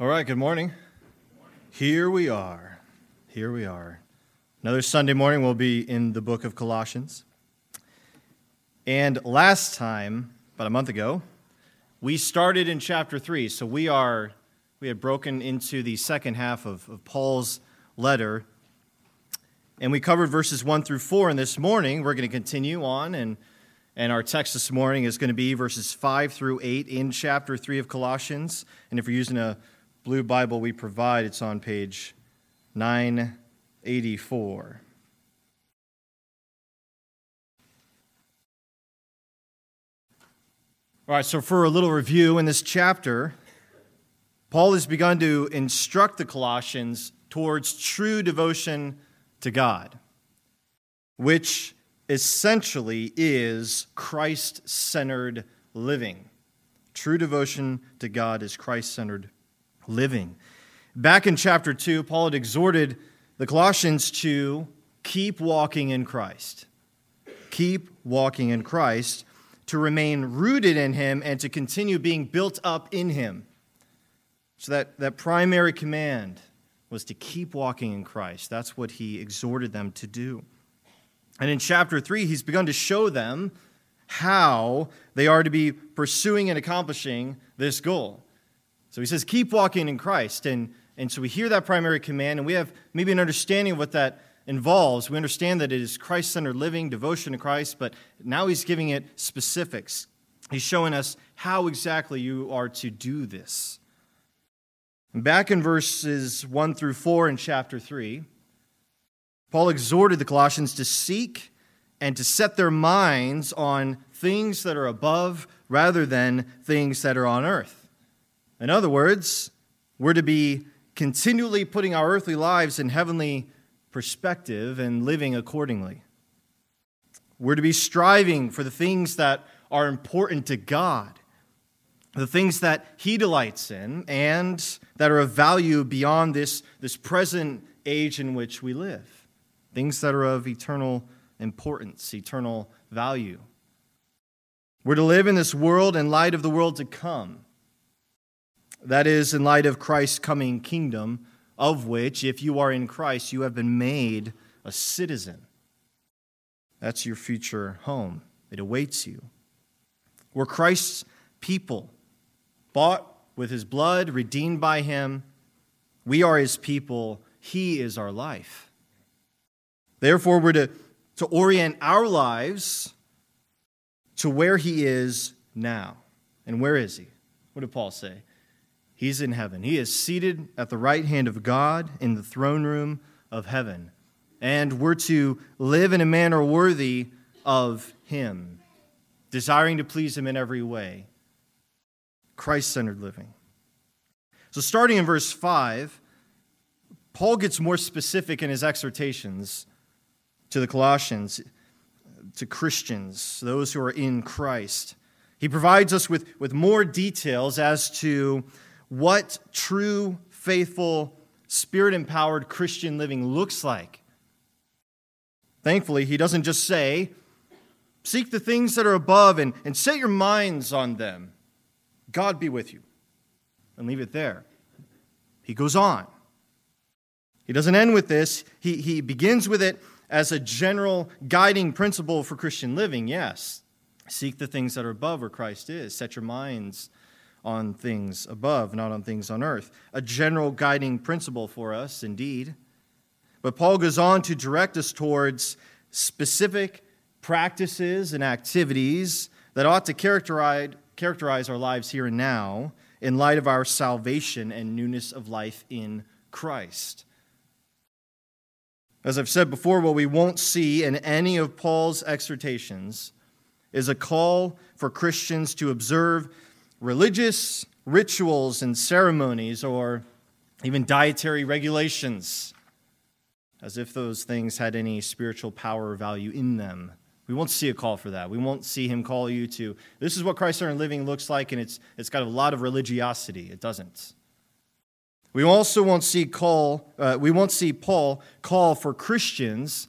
All right, good morning. Here we are. Here we are. Another Sunday morning, we'll be in the book of Colossians. And last time, about a month ago, we started in chapter 3. So we are we had broken into the second half of, of Paul's letter. And we covered verses 1 through 4. And this morning, we're going to continue on. And, and our text this morning is going to be verses 5 through 8 in chapter 3 of Colossians. And if you're using a blue Bible we provide, it's on page 984. All right, so for a little review in this chapter, Paul has begun to instruct the Colossians towards true devotion to God, which essentially is Christ centered living. True devotion to God is Christ centered living. Back in chapter 2, Paul had exhorted the Colossians to keep walking in Christ. Keep walking in Christ, to remain rooted in Him, and to continue being built up in Him. So, that, that primary command was to keep walking in Christ. That's what he exhorted them to do. And in chapter 3, he's begun to show them how they are to be pursuing and accomplishing this goal. So he says, keep walking in Christ. And, and so we hear that primary command, and we have maybe an understanding of what that involves. We understand that it is Christ centered living, devotion to Christ, but now he's giving it specifics. He's showing us how exactly you are to do this. Back in verses 1 through 4 in chapter 3, Paul exhorted the Colossians to seek and to set their minds on things that are above rather than things that are on earth. In other words, we're to be continually putting our earthly lives in heavenly perspective and living accordingly. We're to be striving for the things that are important to God, the things that He delights in, and that are of value beyond this, this present age in which we live, things that are of eternal importance, eternal value. We're to live in this world in light of the world to come that is, in light of Christ's coming kingdom, of which, if you are in Christ, you have been made a citizen. That's your future home. It awaits you. We're Christ's people, bought with his blood, redeemed by him. We are his people. He is our life. Therefore, we're to, to orient our lives to where he is now. And where is he? What did Paul say? He's in heaven. He is seated at the right hand of God in the throne room of heaven. And we're to live in a manner worthy of Him, desiring to please Him in every way. Christ centered living. So, starting in verse 5, Paul gets more specific in his exhortations to the Colossians, to Christians, those who are in Christ. He provides us with, with more details as to what true, faithful, spirit empowered Christian living looks like. Thankfully, he doesn't just say, Seek the things that are above and, and set your minds on them. God be with you. And leave it there. He goes on. He doesn't end with this, he, he begins with it as a general guiding principle for Christian living. Yes, seek the things that are above where Christ is. Set your minds on things above, not on things on earth. A general guiding principle for us, indeed. But Paul goes on to direct us towards specific practices and activities that ought to characterize, characterize our lives here and now in light of our salvation and newness of life in Christ. As I've said before, what we won't see in any of Paul's exhortations is a call for Christians to observe religious rituals and ceremonies or even dietary regulations, as if those things had any spiritual power or value in them. We won't see a call for that. We won't see him call you to, this is what Christ centered living looks like, and it's, it's got a lot of religiosity. It doesn't. We also won't see call, uh, we won't see Paul call for Christians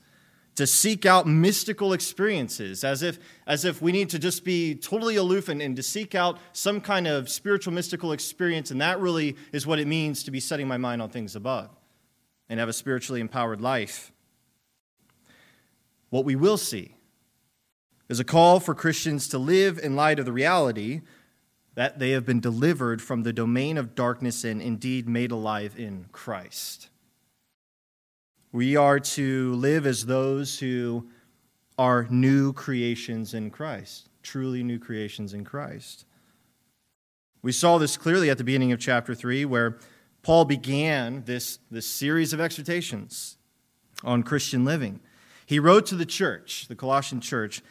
to seek out mystical experiences, as if, as if we need to just be totally aloof and, and to seek out some kind of spiritual mystical experience, and that really is what it means to be setting my mind on things above and have a spiritually empowered life. What we will see is a call for Christians to live in light of the reality that they have been delivered from the domain of darkness and indeed made alive in Christ. We are to live as those who are new creations in Christ, truly new creations in Christ. We saw this clearly at the beginning of chapter 3, where Paul began this, this series of exhortations on Christian living. He wrote to the church, the Colossian church,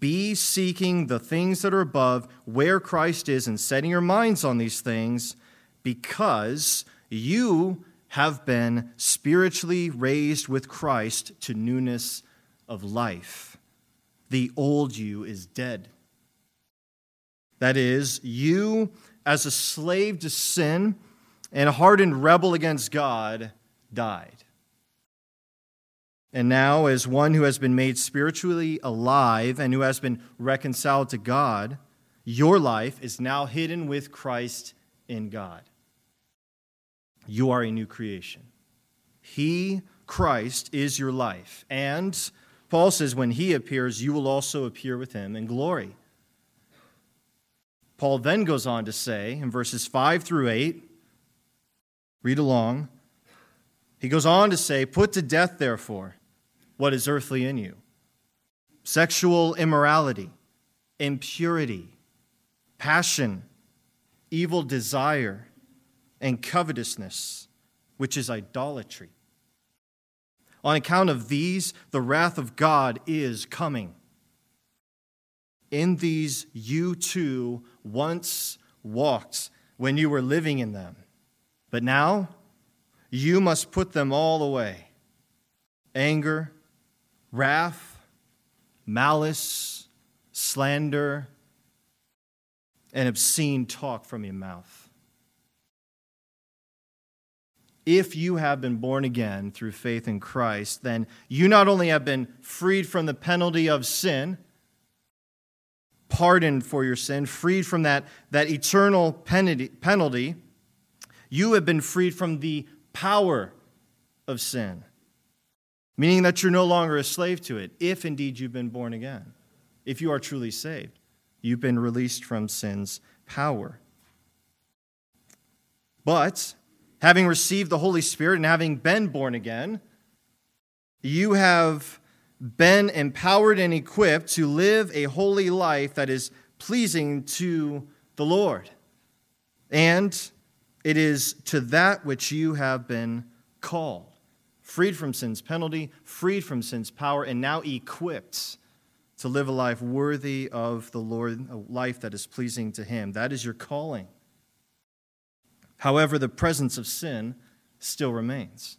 be seeking the things that are above, where Christ is, and setting your minds on these things, because you have been spiritually raised with Christ to newness of life. The old you is dead. That is, you, as a slave to sin and a hardened rebel against God, died. And now, as one who has been made spiritually alive and who has been reconciled to God, your life is now hidden with Christ in God you are a new creation. He, Christ, is your life. And Paul says, when he appears, you will also appear with him in glory. Paul then goes on to say in verses 5 through 8, read along. He goes on to say, Put to death, therefore, what is earthly in you sexual immorality, impurity, passion, evil desire and covetousness, which is idolatry. On account of these, the wrath of God is coming. In these, you too once walked when you were living in them. But now, you must put them all away anger, wrath, malice, slander, and obscene talk from your mouth if you have been born again through faith in Christ, then you not only have been freed from the penalty of sin, pardoned for your sin, freed from that, that eternal penalty, you have been freed from the power of sin, meaning that you're no longer a slave to it, if indeed you've been born again, if you are truly saved. You've been released from sin's power. But having received the Holy Spirit and having been born again, you have been empowered and equipped to live a holy life that is pleasing to the Lord. And it is to that which you have been called, freed from sin's penalty, freed from sin's power, and now equipped to live a life worthy of the Lord, a life that is pleasing to Him. That is your calling. However, the presence of sin still remains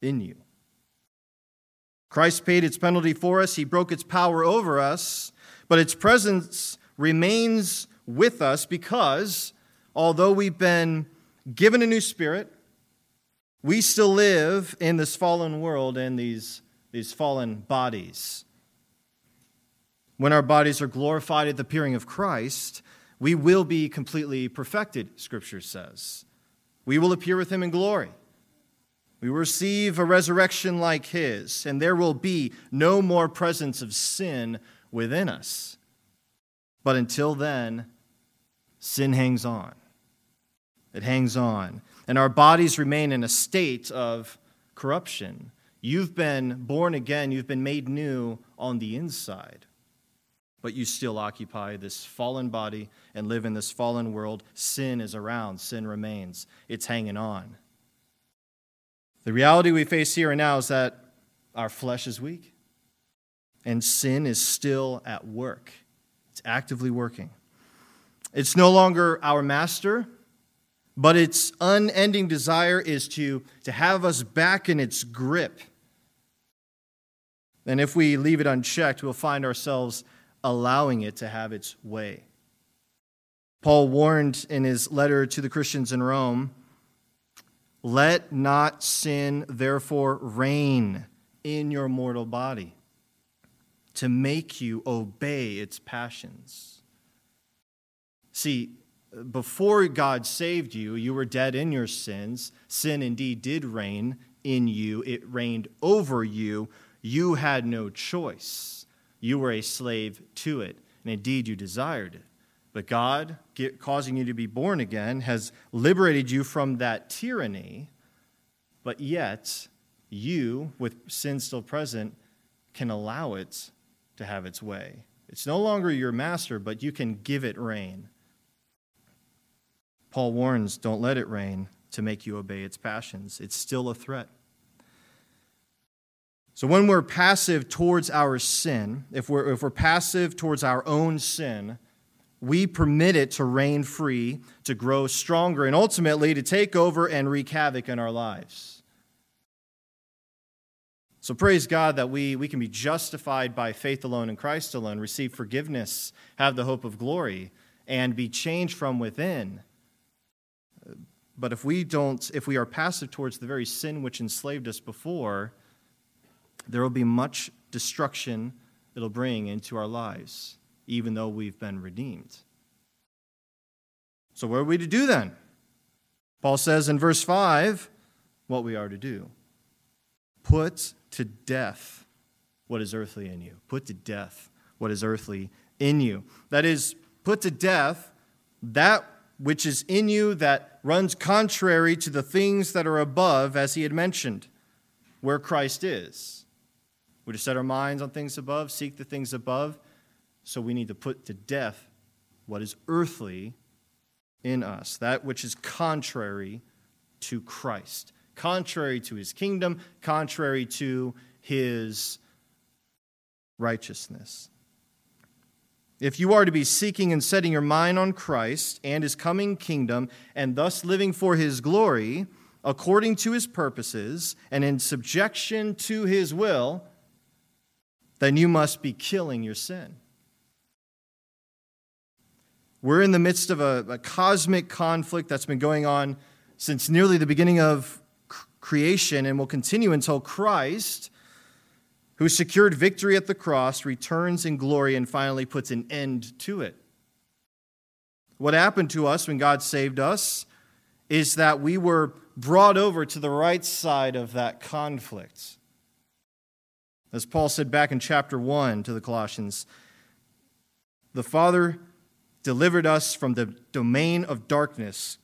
in you. Christ paid its penalty for us, He broke its power over us, but its presence remains with us because although we've been given a new spirit, we still live in this fallen world and these, these fallen bodies. When our bodies are glorified at the appearing of Christ, we will be completely perfected, Scripture says. We will appear with him in glory. We will receive a resurrection like his, and there will be no more presence of sin within us. But until then, sin hangs on. It hangs on. And our bodies remain in a state of corruption. You've been born again, you've been made new on the inside but you still occupy this fallen body and live in this fallen world. Sin is around, sin remains, it's hanging on. The reality we face here and now is that our flesh is weak, and sin is still at work. It's actively working. It's no longer our master, but its unending desire is to, to have us back in its grip. And if we leave it unchecked, we'll find ourselves allowing it to have its way. Paul warned in his letter to the Christians in Rome let not sin therefore reign in your mortal body to make you obey its passions. See, before God saved you, you were dead in your sins. Sin indeed did reign in you, it reigned over you. You had no choice. You were a slave to it, and indeed you desired it. But God, causing you to be born again, has liberated you from that tyranny, but yet you, with sin still present, can allow it to have its way. It's no longer your master, but you can give it reign. Paul warns don't let it reign to make you obey its passions. It's still a threat. So, when we're passive towards our sin, if we're, if we're passive towards our own sin, we permit it to reign free, to grow stronger, and ultimately to take over and wreak havoc in our lives. So praise God that we, we can be justified by faith alone in Christ alone, receive forgiveness, have the hope of glory, and be changed from within. But if we don't, if we are passive towards the very sin which enslaved us before, there will be much destruction it'll bring into our lives even though we've been redeemed. So, what are we to do then? Paul says in verse 5 what we are to do put to death what is earthly in you. Put to death what is earthly in you. That is, put to death that which is in you that runs contrary to the things that are above, as he had mentioned, where Christ is. We to set our minds on things above, seek the things above. So we need to put to death what is earthly in us, that which is contrary to Christ, contrary to his kingdom, contrary to his righteousness. If you are to be seeking and setting your mind on Christ and his coming kingdom, and thus living for his glory, according to his purposes, and in subjection to his will, then you must be killing your sin. We're in the midst of a, a cosmic conflict that's been going on since nearly the beginning of creation and will continue until Christ, who secured victory at the cross, returns in glory and finally puts an end to it. What happened to us when God saved us is that we were brought over to the right side of that conflict. As Paul said back in chapter 1 to the Colossians, the Father delivered us from the domain of darkness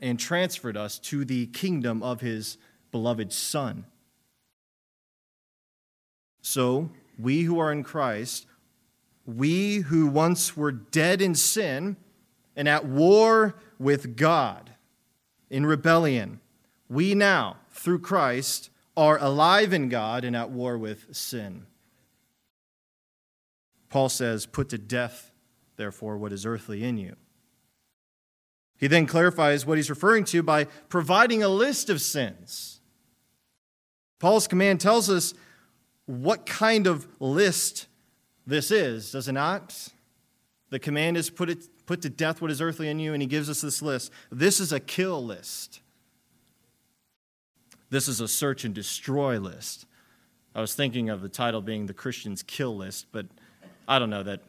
and transferred us to the kingdom of his beloved Son. So, we who are in Christ, we who once were dead in sin and at war with God in rebellion, we now, through Christ, are alive in God and at war with sin. Paul says, Put to death therefore, what is earthly in you. He then clarifies what he's referring to by providing a list of sins. Paul's command tells us what kind of list this is, does it not? The command is put, it, put to death what is earthly in you, and he gives us this list. This is a kill list. This is a search and destroy list. I was thinking of the title being the Christian's kill list, but I don't know that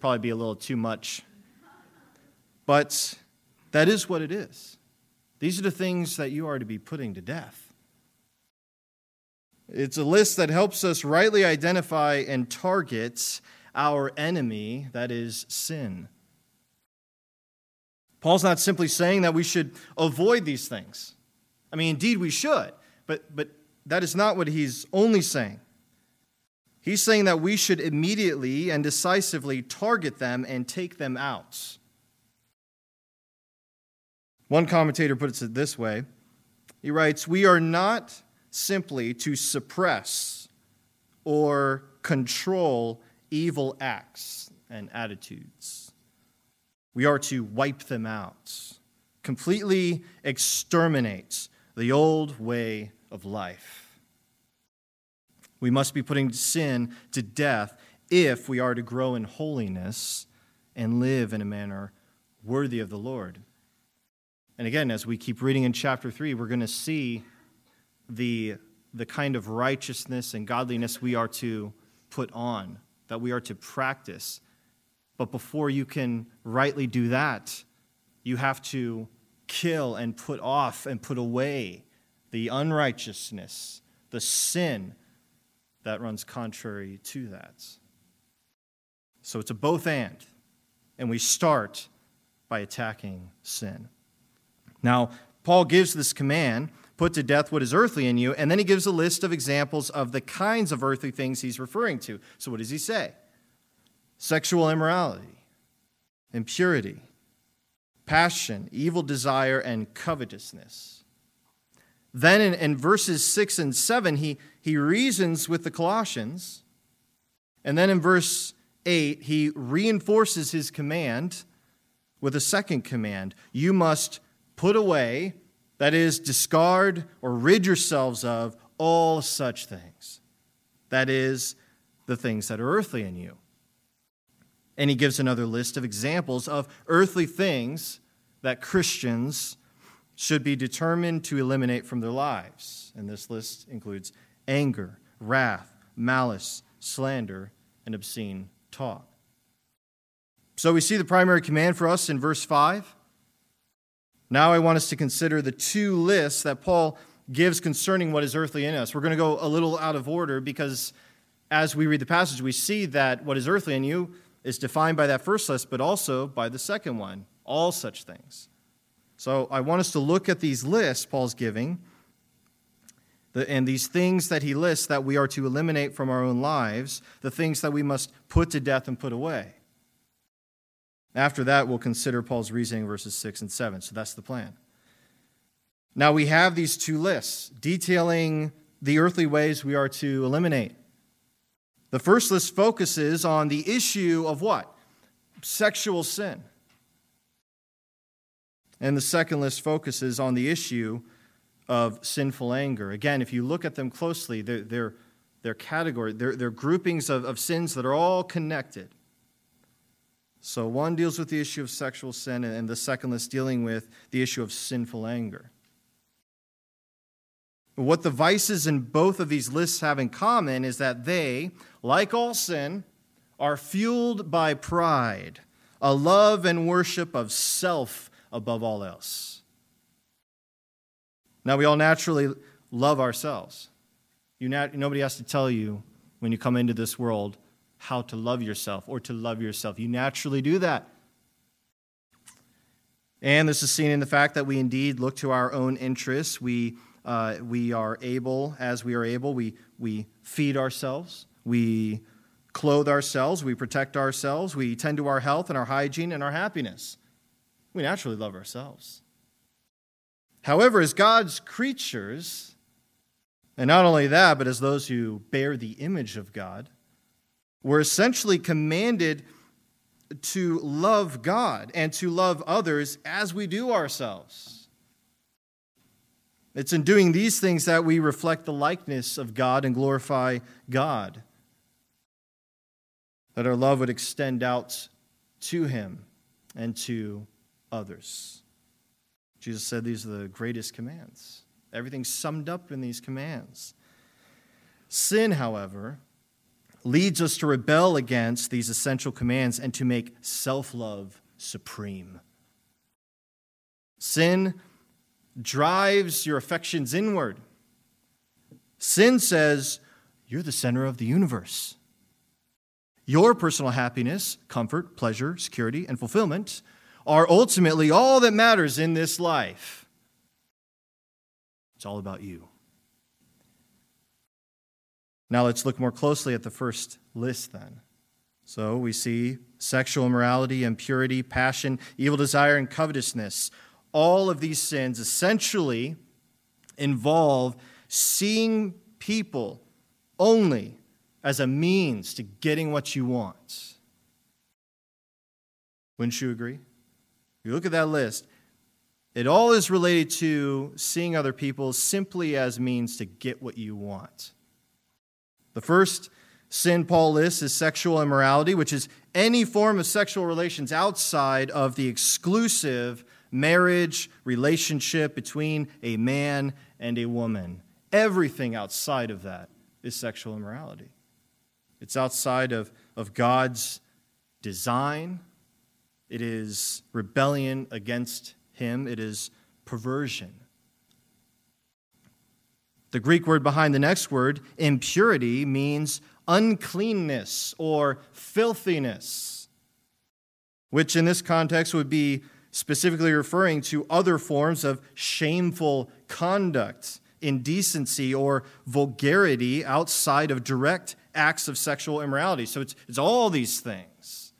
probably be a little too much. But that is what it is. These are the things that you are to be putting to death. It's a list that helps us rightly identify and target our enemy, that is sin. Paul's not simply saying that we should avoid these things. I mean, indeed we should, but, but that is not what he's only saying. He's saying that we should immediately and decisively target them and take them out. One commentator puts it this way he writes, We are not simply to suppress or control evil acts and attitudes, we are to wipe them out, completely exterminate the old way of life. We must be putting sin to death if we are to grow in holiness and live in a manner worthy of the Lord. And again, as we keep reading in chapter 3, we're going to see the the kind of righteousness and godliness we are to put on, that we are to practice. But before you can rightly do that, you have to kill and put off and put away the unrighteousness, the sin that runs contrary to that. So it's a both and. And we start by attacking sin. Now, Paul gives this command put to death what is earthly in you, and then he gives a list of examples of the kinds of earthly things he's referring to. So, what does he say? Sexual immorality, impurity, passion, evil desire, and covetousness. Then in, in, verses 6 and 7, he, he reasons with the Colossians. And then in verse 8, he reinforces his command with a second command You must put away, that is, discard or rid yourselves of all such things. That is, the things that are earthly in you. And he gives another list of examples of earthly things that Christians should be determined to eliminate from their lives. And this list includes anger, wrath, malice, slander, and obscene talk. So we see the primary command for us in verse 5 now I want us to consider the two lists that Paul gives concerning what is earthly in us. We're going to go a little out of order because as we read the passage, we see that what is earthly in you is defined by that first list, but also by the second one all such things. So I want us to look at these lists Paul's giving and these things that he lists that we are to eliminate from our own lives, the things that we must put to death and put away. After that, we'll consider Paul's reasoning verses 6 and 7. So that's the plan. Now we have these two lists detailing the earthly ways we are to eliminate. The first list focuses on the issue of what? Sexual sin. And the second list focuses on the issue of sinful anger. Again, if you look at them closely, they're, they're, they're category, they're, they're groupings of, of sins that are all connected. So one deals with the issue of sexual sin, and the second list dealing with the issue of sinful anger. What the vices in both of these lists have in common is that they, like all sin, are fueled by pride, a love and worship of self above all else. Now, we all naturally love ourselves. Nat- nobody has to tell you when you come into this world how to love yourself or to love yourself. You naturally do that. And this is seen in the fact that we indeed look to our own interests. We, uh, we are able, as we are able, we, we feed ourselves, we clothe ourselves, we protect ourselves, we tend to our health and our hygiene and our happiness. We naturally love ourselves. However, as God's creatures, and not only that, but as those who bear the image of God, we're essentially commanded to love God and to love others as we do ourselves. It's in doing these things that we reflect the likeness of God and glorify God. That our love would extend out to Him and to others. Jesus said these are the greatest commands. Everything's summed up in these commands. Sin, however, leads us to rebel against these essential commands and to make self love supreme. Sin drives your affections inward. Sin says, You're the center of the universe. Your personal happiness, comfort, pleasure, security, and fulfillment are ultimately all that matters in this life. It's all about you. Now let's look more closely at the first list then. So we see sexual immorality, impurity, passion, evil desire, and covetousness. All of these sins essentially involve seeing people only as a means to getting what you want. Wouldn't you agree? If you look at that list, it all is related to seeing other people simply as means to get what you want. The first sin Paul lists is sexual immorality, which is any form of sexual relations outside of the exclusive marriage relationship between a man and a woman. Everything outside of that is sexual immorality. It's outside of, of God's design. It is rebellion against Him. It is perversion. The Greek word behind the next word, impurity, means uncleanness or filthiness, which in this context would be specifically referring to other forms of shameful conduct, indecency, or vulgarity outside of direct acts of sexual immorality. So it's, it's all these things.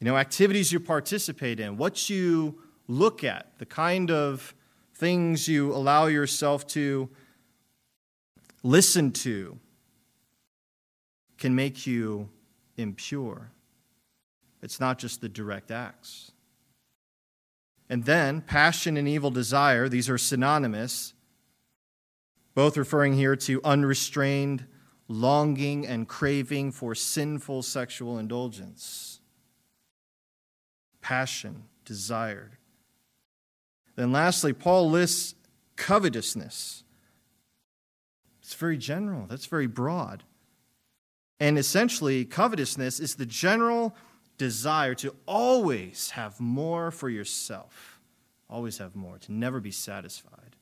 You know, activities you participate in, what you look at, the kind of things you allow yourself to listen to can make you impure. It's not just the direct acts. And then, passion and evil desire, these are synonymous, both referring here to unrestrained longing and craving for sinful sexual indulgence. Passion, desired. Then, lastly, Paul lists covetousness. It's very general, that's very broad. And essentially, covetousness is the general desire to always have more for yourself, always have more, to never be satisfied.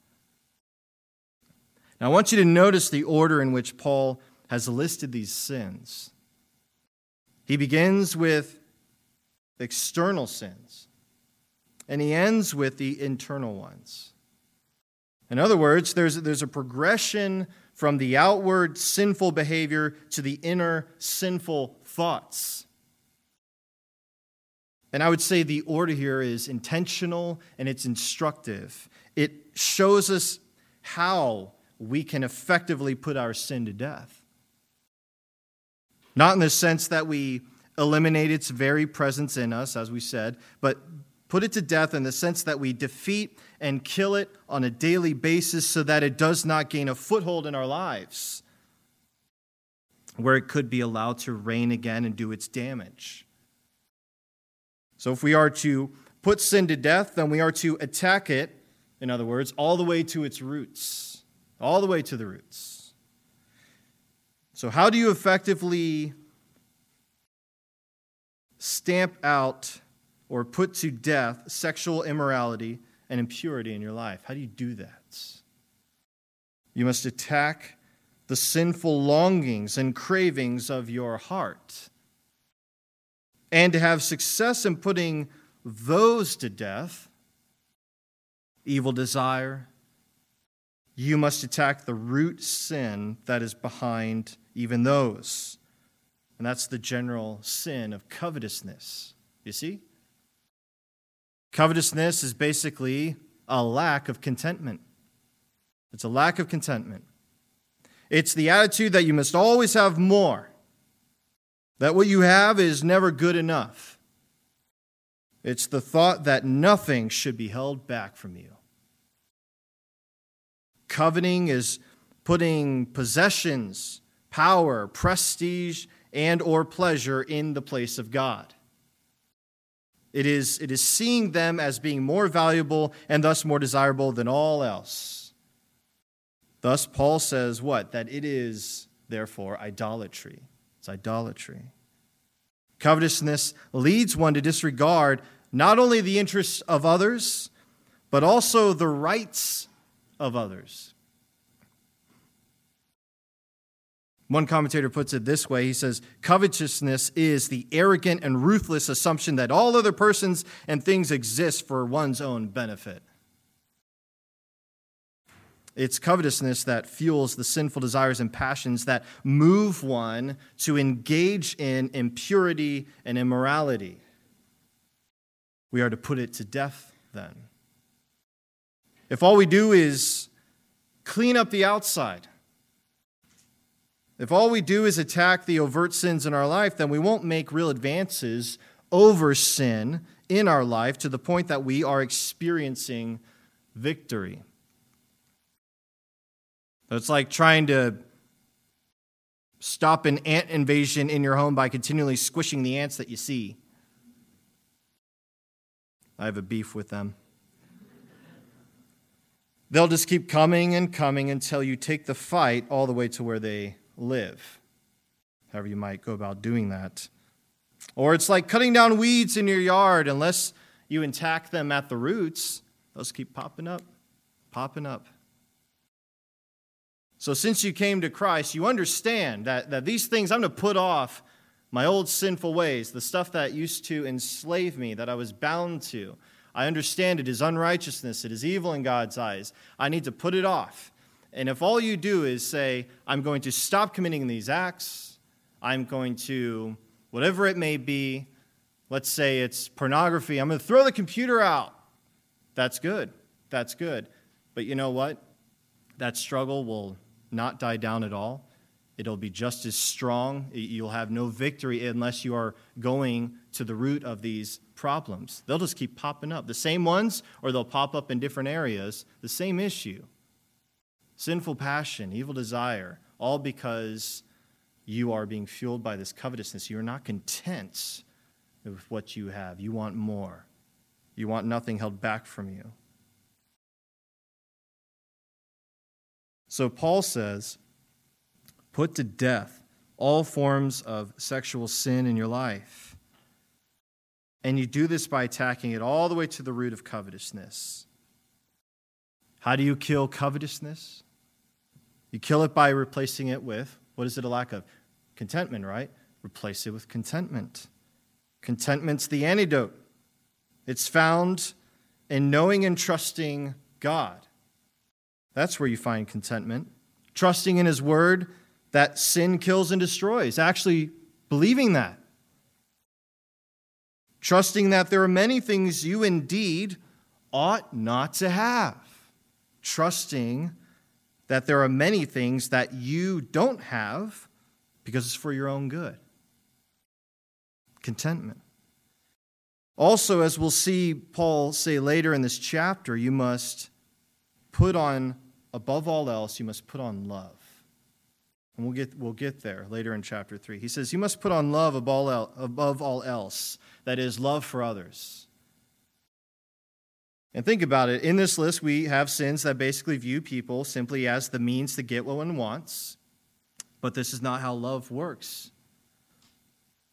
Now, I want you to notice the order in which Paul has listed these sins. He begins with external sins, and he ends with the internal ones. In other words, there's, there's a progression from the outward sinful behavior to the inner sinful thoughts. And I would say the order here is intentional and it's instructive. It shows us how we can effectively put our sin to death. Not in the sense that we eliminate its very presence in us, as we said, but put it to death in the sense that we defeat and kill it on a daily basis so that it does not gain a foothold in our lives, where it could be allowed to reign again and do its damage. So if we are to put sin to death, then we are to attack it, in other words, all the way to its roots, all the way to the roots. So, how do you effectively stamp out or put to death sexual immorality and impurity in your life? How do you do that? You must attack the sinful longings and cravings of your heart and to have success in putting those to death, evil desire, you must attack the root sin that is behind even those. And that's the general sin of covetousness. You see? Covetousness is basically a lack of contentment. It's a lack of contentment. It's the attitude that you must always have more that what you have is never good enough. It's the thought that nothing should be held back from you. Coveting is putting possessions, power, prestige, and or pleasure in the place of God. It is, it is seeing them as being more valuable and thus more desirable than all else. Thus, Paul says what? That it is, therefore, idolatry. It's idolatry. Covetousness leads one to disregard not only the interests of others, but also the rights of others. One commentator puts it this way he says, Covetousness is the arrogant and ruthless assumption that all other persons and things exist for one's own benefit. It's covetousness that fuels the sinful desires and passions that move one to engage in impurity and immorality. We are to put it to death then. If all we do is clean up the outside, if all we do is attack the overt sins in our life, then we won't make real advances over sin in our life to the point that we are experiencing victory. It's like trying to stop an ant invasion in your home by continually squishing the ants that you see. I have a beef with them. they'll just keep coming and coming until you take the fight all the way to where they live. However, you might go about doing that. Or it's like cutting down weeds in your yard. Unless you attack them at the roots, those keep popping up, popping up. So, since you came to Christ, you understand that, that these things I'm going to put off my old sinful ways, the stuff that used to enslave me, that I was bound to. I understand it is unrighteousness, it is evil in God's eyes. I need to put it off. And if all you do is say, I'm going to stop committing these acts, I'm going to, whatever it may be, let's say it's pornography, I'm going to throw the computer out. That's good. That's good. But you know what? That struggle will not die down at all. It'll be just as strong. You'll have no victory unless you are going to the root of these problems. They'll just keep popping up. The same ones, or they'll pop up in different areas. The same issue sinful passion, evil desire, all because you are being fueled by this covetousness. You're not content with what you have, you want more. You want nothing held back from you. So Paul says, put to death all forms of sexual sin in your life. And you do this by attacking it all the way to the root of covetousness. How do you kill covetousness? You kill it by replacing it with what is it a lack of? Contentment, right? Replace it with contentment. Contentment's the antidote. It's found in knowing and trusting God. That's where you find contentment. Trusting in His Word that sin kills and destroys, actually believing that. Trusting that there are many things you indeed ought not to have. Trusting that there are many things that you don't have because it's for your own good. Contentment. Also, as we'll see Paul say later in this chapter, you must put on above all else, you must put on love. And we'll get, we'll get there later in chapter 3. He says, You must put on love above all else, that is, love for others. And think about it. In this list, we have sins that basically view people simply as the means to get what one wants. But this is not how love works.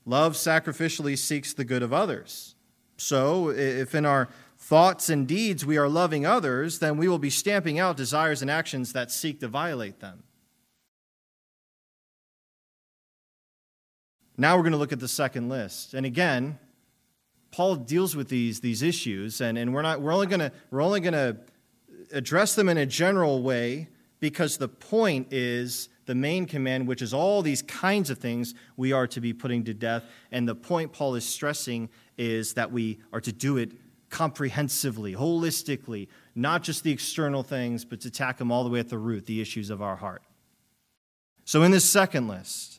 Love sacrificially seeks the good of others. So, if in our thoughts and deeds we are loving others, then we will be stamping out desires and actions that seek to violate them. Now we're going to look at the second list. And again, Paul deals with these, these issues, and, and we're, not, we're only going we're only going to address them in a general way because the point is the main command, which is all these kinds of things we are to be putting to death. And the point Paul is stressing is that we are to do it comprehensively, holistically, not just the external things, but to attack them all the way at the root, the issues of our heart. So, in this second list,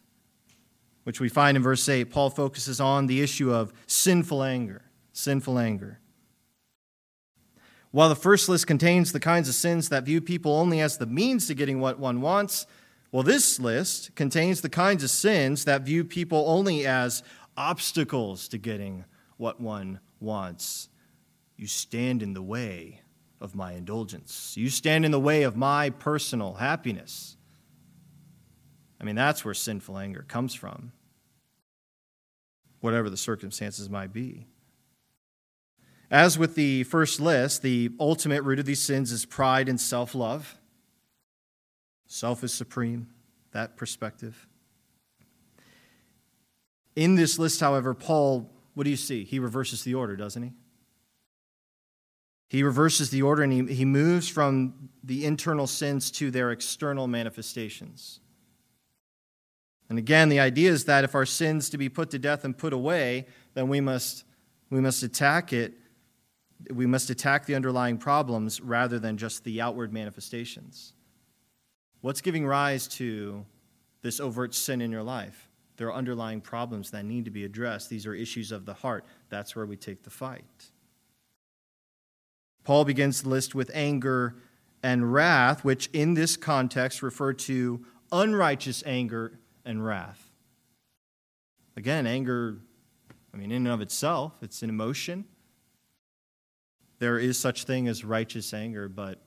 which we find in verse 8, Paul focuses on the issue of sinful anger. Sinful anger. While the first list contains the kinds of sins that view people only as the means to getting what one wants, well, this list contains the kinds of sins that view people only as obstacles to getting what one wants. You stand in the way of my indulgence. You stand in the way of my personal happiness. I mean, that's where sinful anger comes from, whatever the circumstances might be. As with the first list, the ultimate root of these sins is pride and self love. Self is supreme, that perspective. In this list, however, Paul, what do you see? He reverses the order, doesn't he? He reverses the order and he, he moves from the internal sins to their external manifestations. And again, the idea is that if our sins to be put to death and put away, then we must, we must attack it. We must attack the underlying problems rather than just the outward manifestations. What's giving rise to this overt sin in your life? There are underlying problems that need to be addressed. These are issues of the heart. That's where we take the fight. Paul begins the list with anger and wrath, which in this context refer to unrighteous anger and wrath. Again, anger, I mean, in and of itself, it's an emotion. There is such thing as righteous anger, but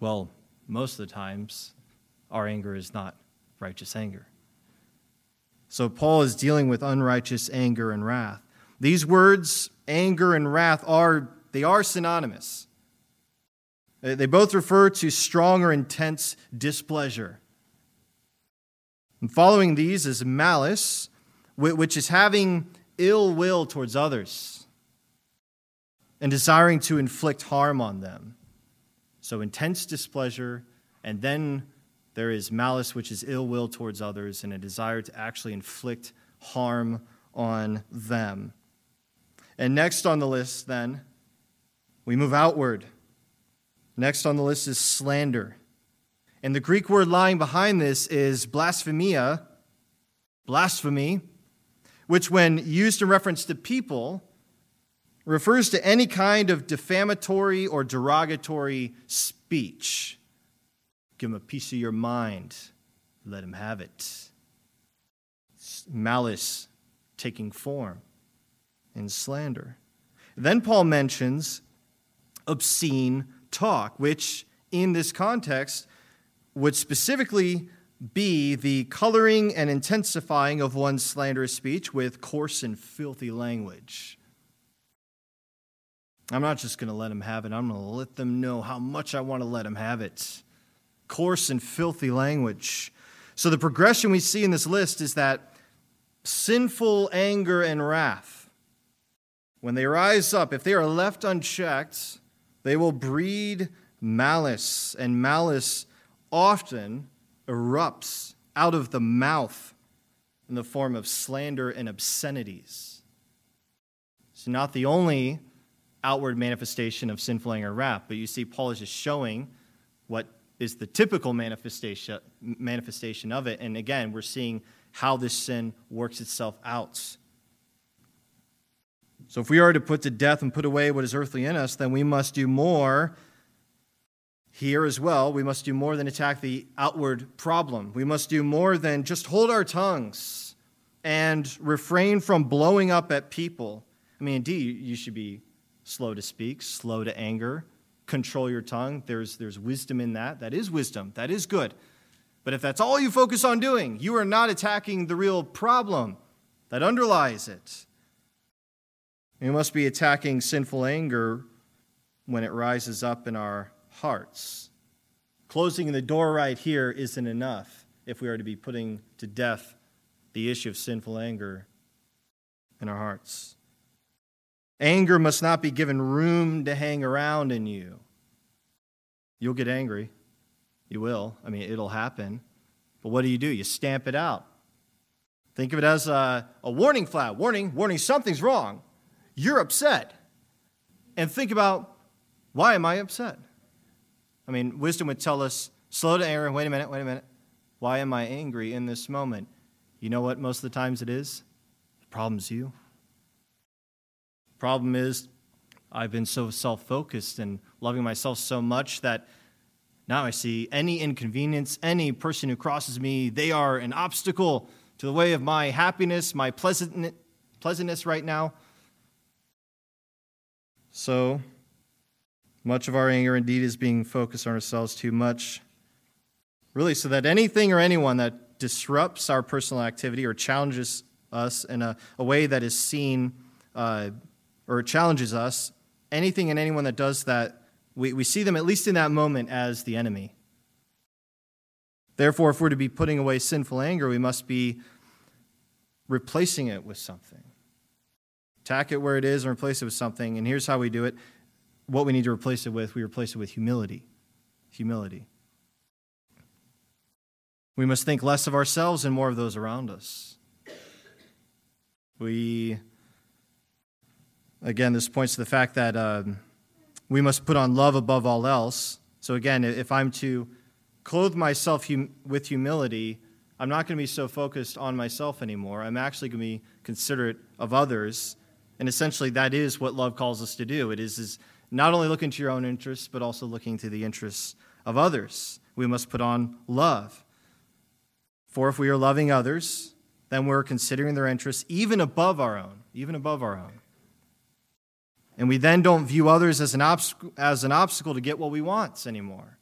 Well, most of the times, our anger is not righteous anger. So Paul is dealing with unrighteous anger and wrath. These words, anger and wrath, are they are synonymous. They both refer to strong or intense displeasure. And following these is malice, which is having ill will towards others and desiring to inflict harm on them. So intense displeasure, and then there is malice, which is ill will towards others, and a desire to actually inflict harm on them. And next on the list, then, we move outward. Next on the list is slander. And the Greek word lying behind this is blasphemia, blasphemy, which, when used in reference to people, refers to any kind of defamatory or derogatory speech. Give him a piece of your mind. Let him have it. Malice taking form in slander. Then Paul mentions obscene talk, which in this context would specifically be the coloring and intensifying of one's slanderous speech with coarse and filthy language. I'm not just going to let them have it, I'm going to let them know how much I want to let them have it coarse and filthy language. So the progression we see in this list is that sinful anger and wrath, when they rise up, if they are left unchecked, they will breed malice, and malice often erupts out of the mouth in the form of slander and obscenities. It's not the only outward manifestation of sinful anger wrath, but you see, Paul is just showing what is the typical manifestation, manifestation of it. And again, we're seeing how this sin works itself out. So, if we are to put to death and put away what is earthly in us, then we must do more here as well. We must do more than attack the outward problem. We must do more than just hold our tongues and refrain from blowing up at people. I mean, indeed, you should be slow to speak, slow to anger, control your tongue. There's, there's wisdom in that. That is wisdom. That is good. But if that's all you focus on doing, you are not attacking the real problem that underlies it. You must be attacking sinful anger when it rises up in our hearts. Closing the door right here isn't enough if we are to be putting to death the issue of sinful anger in our hearts. Anger must not be given room to hang around in you. You'll get angry. You will. I mean, it'll happen. But what do you do? You stamp it out. Think of it as a, a warning flag. Warning, warning, something's wrong. You're upset. And think about why am I upset? I mean, wisdom would tell us slow to anger. Wait a minute, wait a minute. Why am I angry in this moment? You know what most of the times it is? The problem's you. Problem is, I've been so self focused and loving myself so much that now I see any inconvenience, any person who crosses me, they are an obstacle to the way of my happiness, my pleasant, pleasantness right now. So much of our anger indeed is being focused on ourselves too much. Really, so that anything or anyone that disrupts our personal activity or challenges us in a, a way that is seen uh, or challenges us, anything and anyone that does that, we, we see them, at least in that moment, as the enemy. Therefore, if we're to be putting away sinful anger, we must be replacing it with something. Tack it where it is and replace it with something. And here's how we do it what we need to replace it with we replace it with humility. Humility. We must think less of ourselves and more of those around us. We Again, this points to the fact that um, we must put on love above all else. So, again, if I'm to clothe myself hum- with humility, I'm not going to be so focused on myself anymore. I'm actually going to be considerate of others. And essentially, that is what love calls us to do. It is, is not only looking to your own interests, but also looking to the interests of others. We must put on love. For if we are loving others, then we're considering their interests even above our own, even above our own. And we then don't view others as an, as an obstacle to get what we want anymore.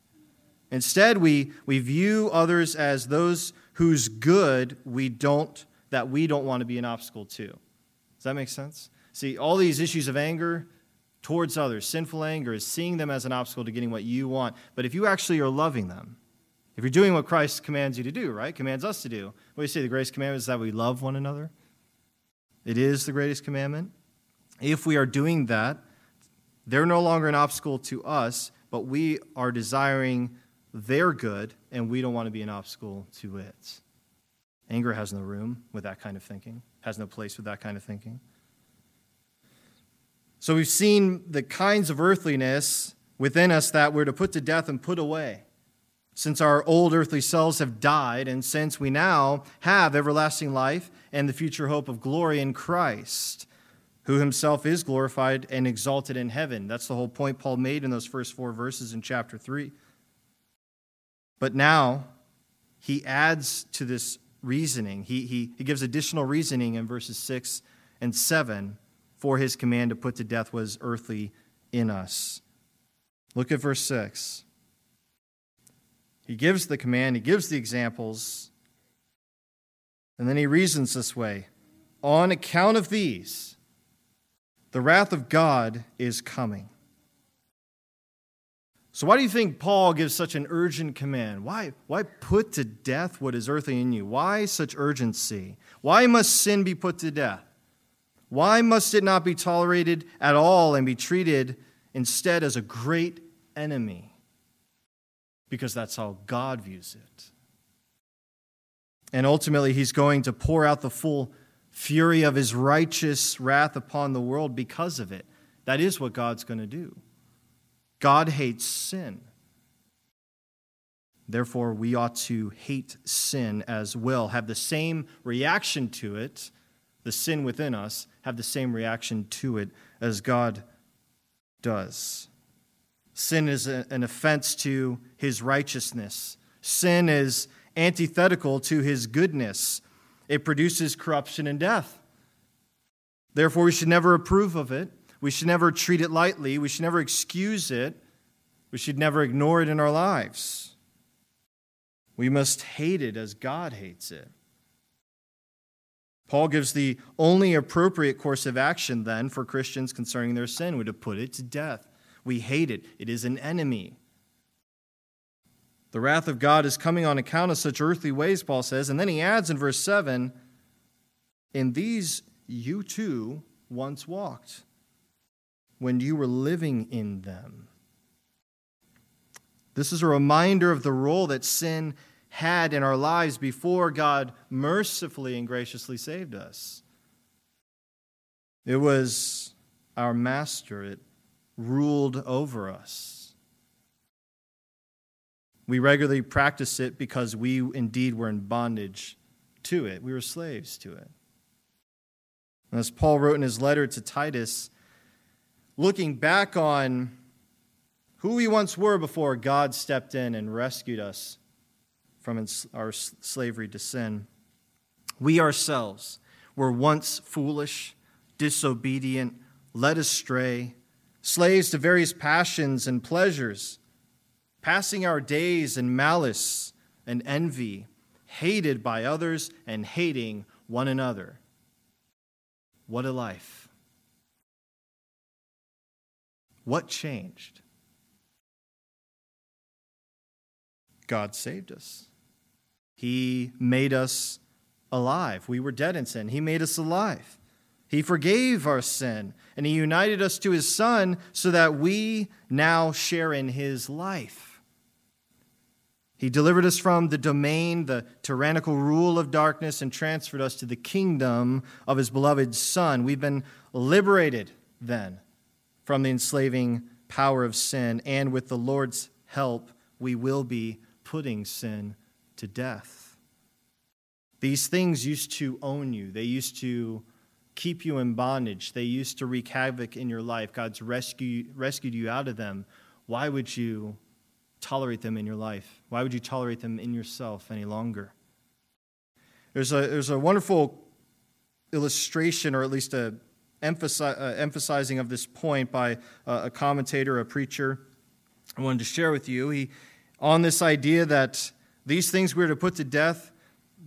Instead, we, we view others as those whose good we don't, that we don't want to be an obstacle to. Does that make sense? See, all these issues of anger towards others, sinful anger, is seeing them as an obstacle to getting what you want. But if you actually are loving them, if you're doing what Christ commands you to do, right? Commands us to do. What do you say? The greatest commandment is that we love one another. It is the greatest commandment. If we are doing that, they're no longer an obstacle to us, but we are desiring their good, and we don't want to be an obstacle to it. Anger has no room with that kind of thinking, has no place with that kind of thinking. So we've seen the kinds of earthliness within us that we're to put to death and put away. Since our old earthly selves have died, and since we now have everlasting life and the future hope of glory in Christ, who himself is glorified and exalted in heaven. That's the whole point Paul made in those first four verses in chapter 3. But now he adds to this reasoning, he, he, he gives additional reasoning in verses 6 and 7 for his command to put to death what is earthly in us. Look at verse 6. He gives the command, he gives the examples, and then he reasons this way On account of these, the wrath of God is coming. So, why do you think Paul gives such an urgent command? Why, why put to death what is earthly in you? Why such urgency? Why must sin be put to death? Why must it not be tolerated at all and be treated instead as a great enemy? Because that's how God views it. And ultimately, he's going to pour out the full fury of his righteous wrath upon the world because of it. That is what God's going to do. God hates sin. Therefore, we ought to hate sin as well, have the same reaction to it, the sin within us, have the same reaction to it as God does. Sin is a, an offense to his righteousness. Sin is antithetical to his goodness. It produces corruption and death. Therefore, we should never approve of it. We should never treat it lightly. We should never excuse it. We should never ignore it in our lives. We must hate it as God hates it. Paul gives the only appropriate course of action then for Christians concerning their sin would to put it to death. We hate it, it is an enemy. The wrath of God is coming on account of such earthly ways, Paul says. And then he adds in verse 7 In these you too once walked when you were living in them. This is a reminder of the role that sin had in our lives before God mercifully and graciously saved us. It was our master, it ruled over us. We regularly practice it because we indeed were in bondage to it, we were slaves to it. And as Paul wrote in his letter to Titus, looking back on who we once were before God stepped in and rescued us from our slavery to sin. We ourselves were once foolish, disobedient, led astray, slaves to various passions and pleasures, passing our days in malice and envy, hated by others and hating one another. What a life! What changed? God saved us. He made us alive. We were dead in sin. He made us alive. He forgave our sin, and He united us to His Son so that we now share in His life. He delivered us from the domain, the tyrannical rule of darkness, and transferred us to the kingdom of His beloved Son. We've been liberated then from the enslaving power of sin, and with the Lord's help, we will be putting sin to death. These things used to own you, they used to keep you in bondage, they used to wreak havoc in your life. God's rescue, rescued you out of them. Why would you tolerate them in your life? Why would you tolerate them in yourself any longer? There's a, there's a wonderful illustration, or at least a emphasi- uh, emphasizing of this point by uh, a commentator, a preacher. I wanted to share with you. He, on this idea that these things we were to put to death,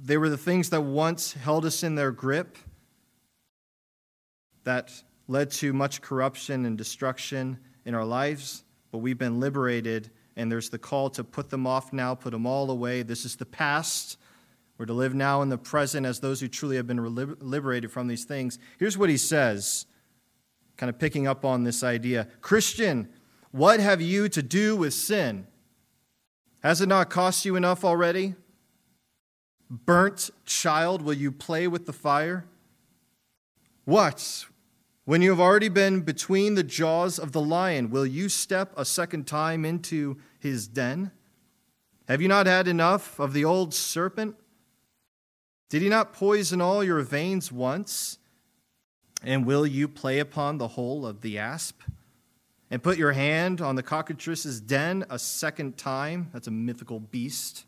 they were the things that once held us in their grip, that led to much corruption and destruction in our lives, but we've been liberated, and there's the call to put them off now, put them all away. This is the past. We're to live now in the present as those who truly have been liberated from these things. Here's what he says, kind of picking up on this idea Christian, what have you to do with sin? Has it not cost you enough already? Burnt child, will you play with the fire? What? When you have already been between the jaws of the lion, will you step a second time into his den? Have you not had enough of the old serpent? Did he not poison all your veins once? And will you play upon the hole of the asp? And put your hand on the cockatrice's den a second time. That's a mythical beast.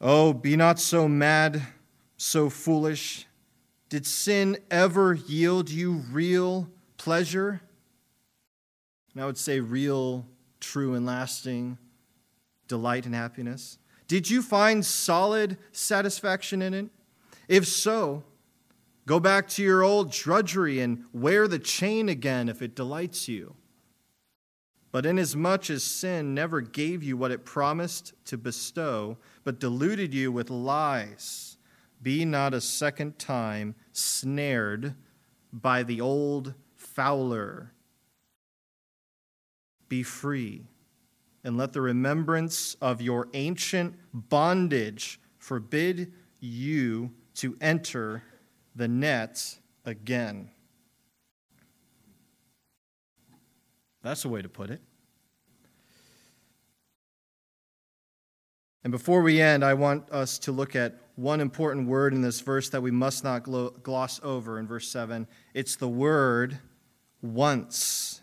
Oh, be not so mad, so foolish. Did sin ever yield you real pleasure? And I would say real, true, and lasting delight and happiness. Did you find solid satisfaction in it? If so, Go back to your old drudgery and wear the chain again if it delights you. But inasmuch as sin never gave you what it promised to bestow, but deluded you with lies, be not a second time snared by the old fowler. Be free, and let the remembrance of your ancient bondage forbid you to enter the nets again. That's a way to put it. And before we end, I want us to look at one important word in this verse that we must not gloss over in verse 7. It's the word once.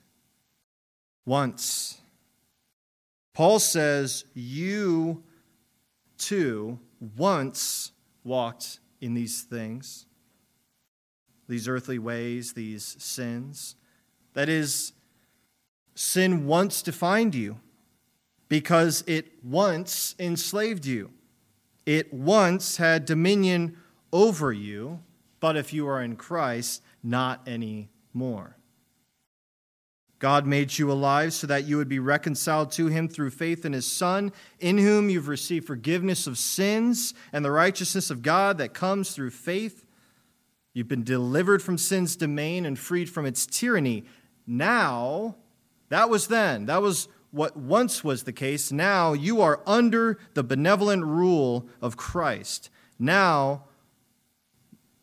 Once. Paul says, You too once walked in these things these earthly ways, these sins. That is, sin once defined you because it once enslaved you. It once had dominion over you, but if you are in Christ, not anymore. God made you alive so that you would be reconciled to him through faith in his Son, in whom you've received forgiveness of sins and the righteousness of God that comes through faith. You've been delivered from sin's domain and freed from its tyranny. Now, that was then. That was what once was the case. Now you are under the benevolent rule of Christ. Now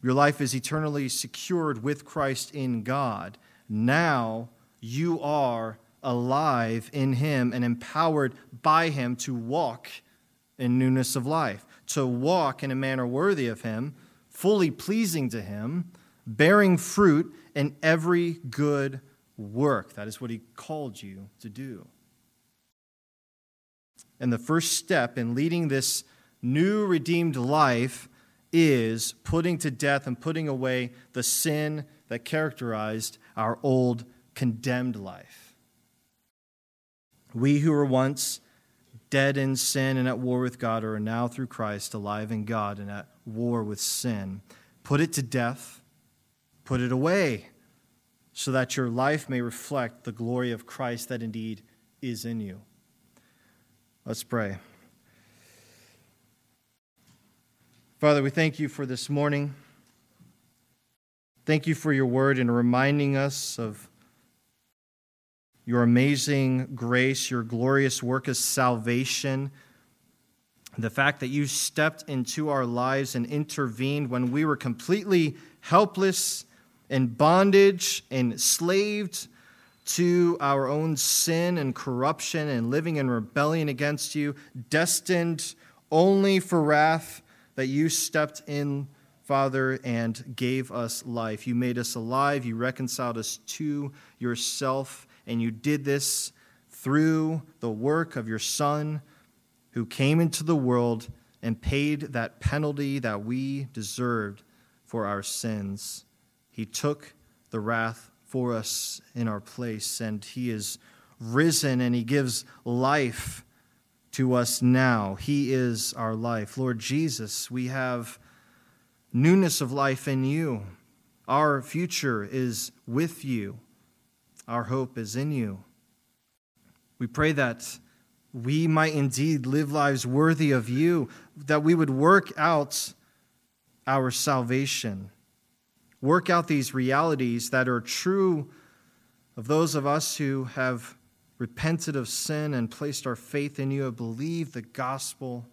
your life is eternally secured with Christ in God. Now you are alive in Him and empowered by Him to walk in newness of life, to walk in a manner worthy of Him fully pleasing to Him, bearing fruit in every good work. That is what He called you to do. And the first step in leading this new redeemed life is putting to death and putting away the sin that characterized our old condemned life. We who were once dead in sin and at war with God are now through Christ alive in God and at war with sin. Put it to death, put it away, so that your life may reflect the glory of Christ that indeed is in you. Let's pray. Father, we thank you for this morning. Thank you for your word and reminding us of your amazing grace, your glorious work of salvation the fact that you stepped into our lives and intervened when we were completely helpless, in bondage, enslaved to our own sin and corruption and living in rebellion against you, destined only for wrath, that you stepped in, Father, and gave us life. You made us alive, you reconciled us to yourself, and you did this through the work of your Son who came into the world and paid that penalty that we deserved for our sins. He took the wrath for us in our place, and He is risen and he gives life to us now. He is our life. Lord Jesus, we have newness of life in you. Our future is with you, our hope is in you. We pray that we might indeed live lives worthy of you, that we would work out our salvation, work out these realities that are true of those of us who have repented of sin and placed our faith in you, have believed the gospel,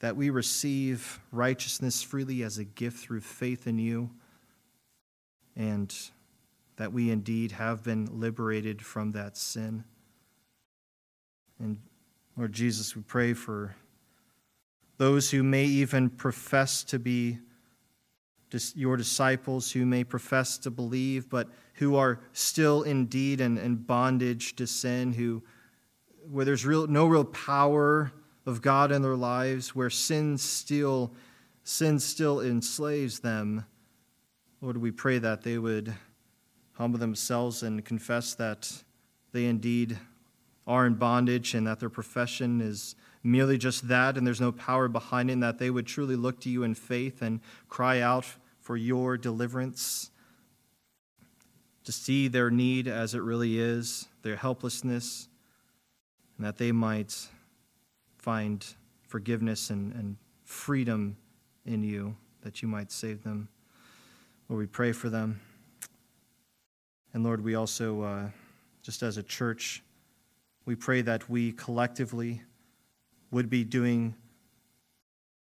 that we receive righteousness freely as a gift through faith in you, and that we indeed have been liberated from that sin. And Lord Jesus, we pray for those who may even profess to be your disciples, who may profess to believe, but who are still indeed in, in bondage to sin, who where there's real, no real power of God in their lives, where sin still, sin still enslaves them. Lord, we pray that they would humble themselves and confess that they indeed are in bondage and that their profession is merely just that and there's no power behind it, and that they would truly look to you in faith and cry out for your deliverance, to see their need as it really is, their helplessness, and that they might find forgiveness and, and freedom in you, that you might save them. Lord, we pray for them. And Lord, we also, uh, just as a church, we pray that we collectively would be doing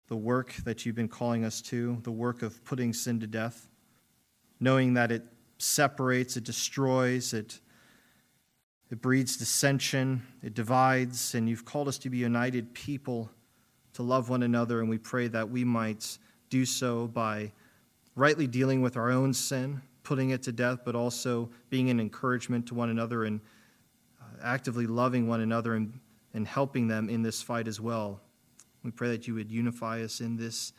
the work that you've been calling us to, the work of putting sin to death, knowing that it separates, it destroys, it, it breeds dissension, it divides, and you've called us to be united people, to love one another, and we pray that we might do so by rightly dealing with our own sin, putting it to death, but also being an encouragement to one another and actively loving one another and, and helping them in this fight as well. We pray that you would unify us in this,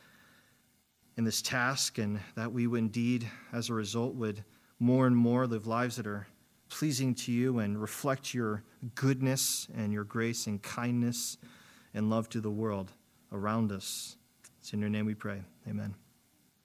in this task and that we would indeed, as a result, would more and more live lives that are pleasing to you and reflect your goodness and your grace and kindness and love to the world around us. It's in your name we pray. Amen.